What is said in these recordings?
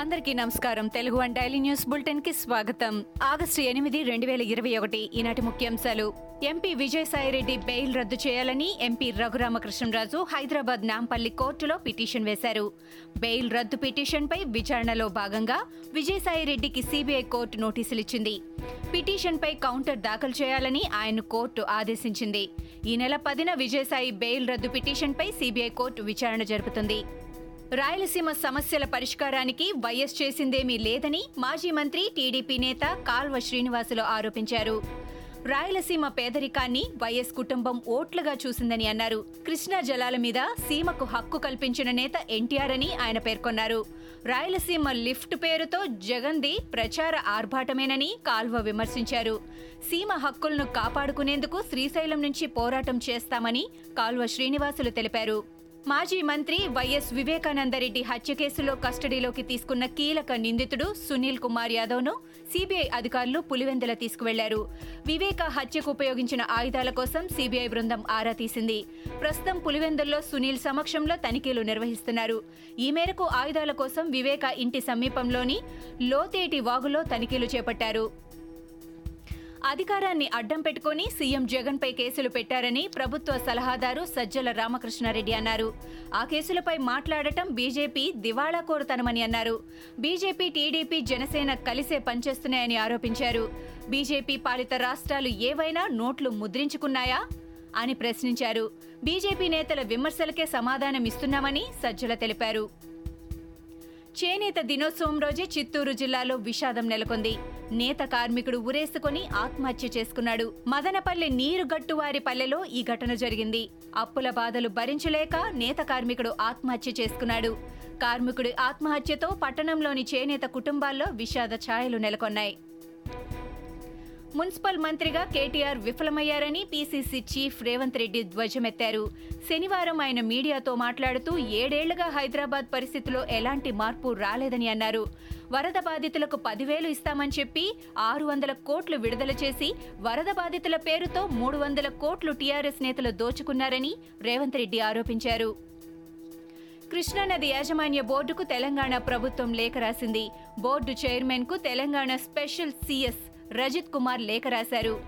అందరికీ నమస్కారం. Telugu one daily news బులెటిన్కి స్వాగతం. ఆగస్టు ఎనిమిది రెండు వేల ఇరవై ఒకటి ఈనాటి ముఖ్యాంశాలు. ఎంపీ విజయసాయిరెడ్డి బెయిల్ రద్దు చేయాలని ఎంపీ రఘురామకృష్ణరాజు హైదరాబాద్ నాంపల్లి కోర్టులో పిటిషన్ వేశారు. బెయిల్ రద్దు పిటిషన్పై విచారణలో భాగంగా విజయసాయిరెడ్డికి సీబీఐ కోర్టు నోటీసులు ఇచ్చింది పిటిషన్పై కౌంటర్ దాఖలు చేయాలని ఆయన కోర్టు ఆదేశించింది. ఈ నెల పదిన విజయసాయి బెయిల్ రద్దు పిటిషన్పై సీబీఐ కోర్టు విచారణ జరుపుతుంది. రాయలసీమ సమస్యల పరిష్కారానికి వైఎస్ చేసిందేమీ లేదని మాజీ మంత్రి టీడీపీ నేత కాల్వ శ్రీనివాసులు ఆరోపించారు. రాయలసీమ పేదరికాన్ని వైఎస్ కుటుంబం ఓట్లుగా చూసిందని అన్నారు. కృష్ణా జలాల మీద సీమకు హక్కు కల్పించిన నేత ఎన్టీఆర్ అని ఆయన పేర్కొన్నారు. రాయలసీమ లిఫ్ట్ పేరుతో జగన్ది ప్రచార ఆర్భాటమేనని కాల్వ విమర్శించారు. సీమ హక్కులను కాపాడుకునేందుకు శ్రీశైలం నుంచి పోరాటం చేస్తామని కాల్వ శ్రీనివాసులు తెలిపారు. మాజీ మంత్రి వైఎస్ వివేకానందరెడ్డి హత్య కేసులో కస్టడీలోకి తీసుకున్న కీలక నిందితుడు సునీల్ కుమార్ యాదవ్ను సీబీఐ అధికారులు పులివెందుల తీసుకువెళ్ళారు. వివేక హత్యకు ఉపయోగించిన ఆయుధాల కోసం సిబిఐ బృందం ఆరా తీసింది. ప్రస్తుతం పులివెందుల్లో సునీల్ సమక్షంలో తనిఖీలు నిర్వహిస్తున్నారు. ఈ మేరకు ఆయుధాల కోసం వివేక ఇంటి సమీపంలోని లోతేటి వాగులో తనిఖీలు చేపట్టారు. అధికారాన్ని అడ్డం పెట్టుకుని సీఎం జగన్పై కేసులు పెట్టారని ప్రభుత్వ సలహాదారు సజ్జల రామకృష్ణారెడ్డి అన్నారు. ఆ కేసులపై మాట్లాడటం బీజేపీ దివాళా కోరుతనమని అన్నారు. బీజేపీ టీడీపీ జనసేన కలిసే పనిచేస్తున్నాయని ఆరోపించారు. బీజేపీ పాలిత రాష్ట్రాలు ఏవైనా నోట్లు ముద్రించుకున్నాయా అని ప్రశ్నించారు. బీజేపీ నేతల విమర్శలకే సమాధానం ఇస్తున్నామని సజ్జల తెలిపారు. చేనేత దినోత్సవం రోజే చిత్తూరు జిల్లాలో విషాదం నెలకొంది. నేత కార్మికుడు ఉరేసుకొని ఆత్మహత్య చేసుకున్నాడు. మదనపల్లి నీరుగట్టువారి పల్లెలో ఈ ఘటన జరిగింది. అప్పుల బాధలు భరించలేక నేత కార్మికుడు ఆత్మహత్య చేసుకున్నాడు. కార్మికుడి ఆత్మహత్యతో పట్టణంలోని చేనేత కుటుంబాల్లో విషాద ఛాయలు నెలకొన్నాయి. మున్సిపల్ మంత్రిగా కేటీఆర్ విఫలమయ్యారని పీసీసీ చీఫ్ రేవంత్ రెడ్డి ధ్వజమెత్తారు. శనివారం ఆయన మీడియాతో మాట్లాడుతూ ఏడేళ్ళుగా హైదరాబాద్ పరిస్థితిలో ఎలాంటి మార్పు రాలేదని అన్నారు. వరద బాధితులకు పదివేలు ఇస్తామని చెప్పి ఆరు వందల కోట్లు విడుదల చేసి వరద బాధితుల పేరుతో మూడు వందల కోట్లు టీఆర్ఎస్ నేతలు దోచుకున్నారని రేవంత్ రెడ్డి ఆరోపించారు. కృష్ణానది యాజమాన్య బోర్డుకు తెలంగాణ ప్రభుత్వం లేఖ రాసింది. బోర్డు చైర్మన్కు తెలంగాణ స్పెషల్ సీఎస్ రజిత్ కుమార్ లేఖ రాశారు.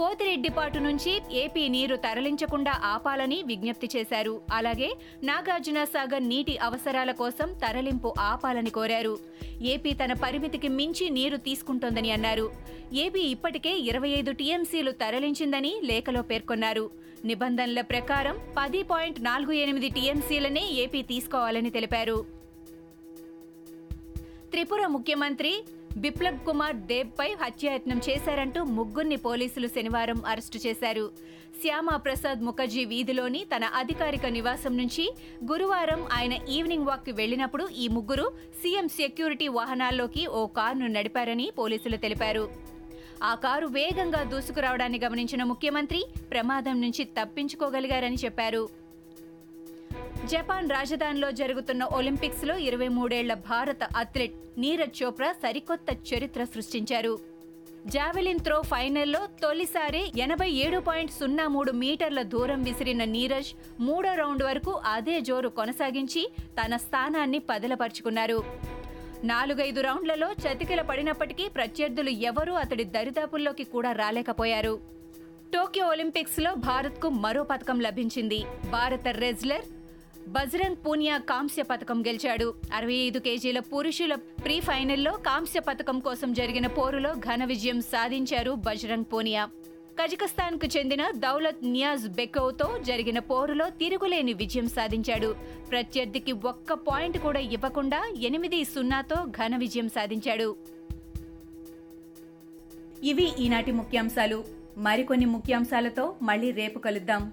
పోతిరెడ్డిపాటు నుంచి ఏపీ నీరు తరలించకుండా ఆపాలని విజ్ఞప్తి చేశారు. అలాగే నాగార్జున సాగర్ నీటి అవసరాల కోసం తరలింపు ఆపాలని కోరారు. ఏపీ తన పరిమితికి మించి నీరు తీసుకుంటోందని అన్నారు. ఏపీ ఇప్పటికే ఇరవై ఐదు టీఎంసీలు తరలించిందని లేఖలో పేర్కొన్నారు. నిబంధనల ప్రకారం పది పాయింట్ నాలుగు ఎనిమిది టీఎంసీలనే ఏపీ తీసుకోవాలని తెలిపారు. త్రిపుర ముఖ్యమంత్రి బిప్లబ్ కుమార్ దేబ్ పై హత్యాయత్నం చేశారంటూ ముగ్గురిని పోలీసులు శనివారం అరెస్టు చేశారు. శ్యామా ప్రసాద్ ముఖర్జీ వీధిలోని తన అధికారిక నివాసం నుంచి గురువారం ఆయన ఈవినింగ్ వాక్కి వెళ్ళినప్పుడు ఈ ముగ్గురు సీఎం సెక్యూరిటీ వాహనాల్లోకి ఓ కారును నడిపారని పోలీసులు తెలిపారు. ఆ కారు వేగంగా దూసుకురావడాన్ని గమనించిన ముఖ్యమంత్రి ప్రమాదం నుంచి తప్పించుకోగలిగారని చెప్పారు. జపాన్ రాజధానిలో జరుగుతున్న ఒలింపిక్స్లో ఇరవై మూడేళ్ళ భారత అథ్లెట్ నీరజ్ చోప్రా సరికొత్త చరిత్ర సృష్టించారు. జావెలిన్ త్రో ఫైనల్లో తొలిసారి ఎనభై ఏడు పాయింట్ సున్నా మూడు మీటర్ల దూరం విసిరిన నీరజ్ మూడో రౌండ్ వరకు అదే జోరు కొనసాగించి తన స్థానాన్ని పదలపరుచుకున్నారు. నాలుగైదు రౌండ్లలో చతికిల పడినప్పటికీ ప్రత్యర్థులు ఎవరూ అతడి దరిదాపుల్లోకి కూడా రాలేకపోయారు. టోక్యో ఒలింపిక్స్లో భారత్కు మరో పథకం లభించింది. భారత రెజ్లర్ బజరంగ్ పూనియా కాంస్య పథకం గెలిచాడు. అరవై ఐదు కేజీల పురుషుల ప్రీ ఫైనల్లో కాంస్య పథకం కోసం జరిగిన పోరులో ఘన విజయం సాధించారు బజరంగ్ పూనియా. కజకస్తాన్కు చెందిన దౌలత్ నియాజ్ బెకోవ్తో జరిగిన పోరులో తిరుగులేని విజయం సాధించాడు. ప్రత్యర్థికి ఒక్క పాయింట్ కూడా ఇవ్వకుండా ఎనిమిది సున్నాతో ఘన విజయం సాధించాడు. ఇవి ఈనాటి ముఖ్యాంశాలు. మరికొన్ని ముఖ్యాంశాలతో మళ్ళీ రేపు కలుద్దాం.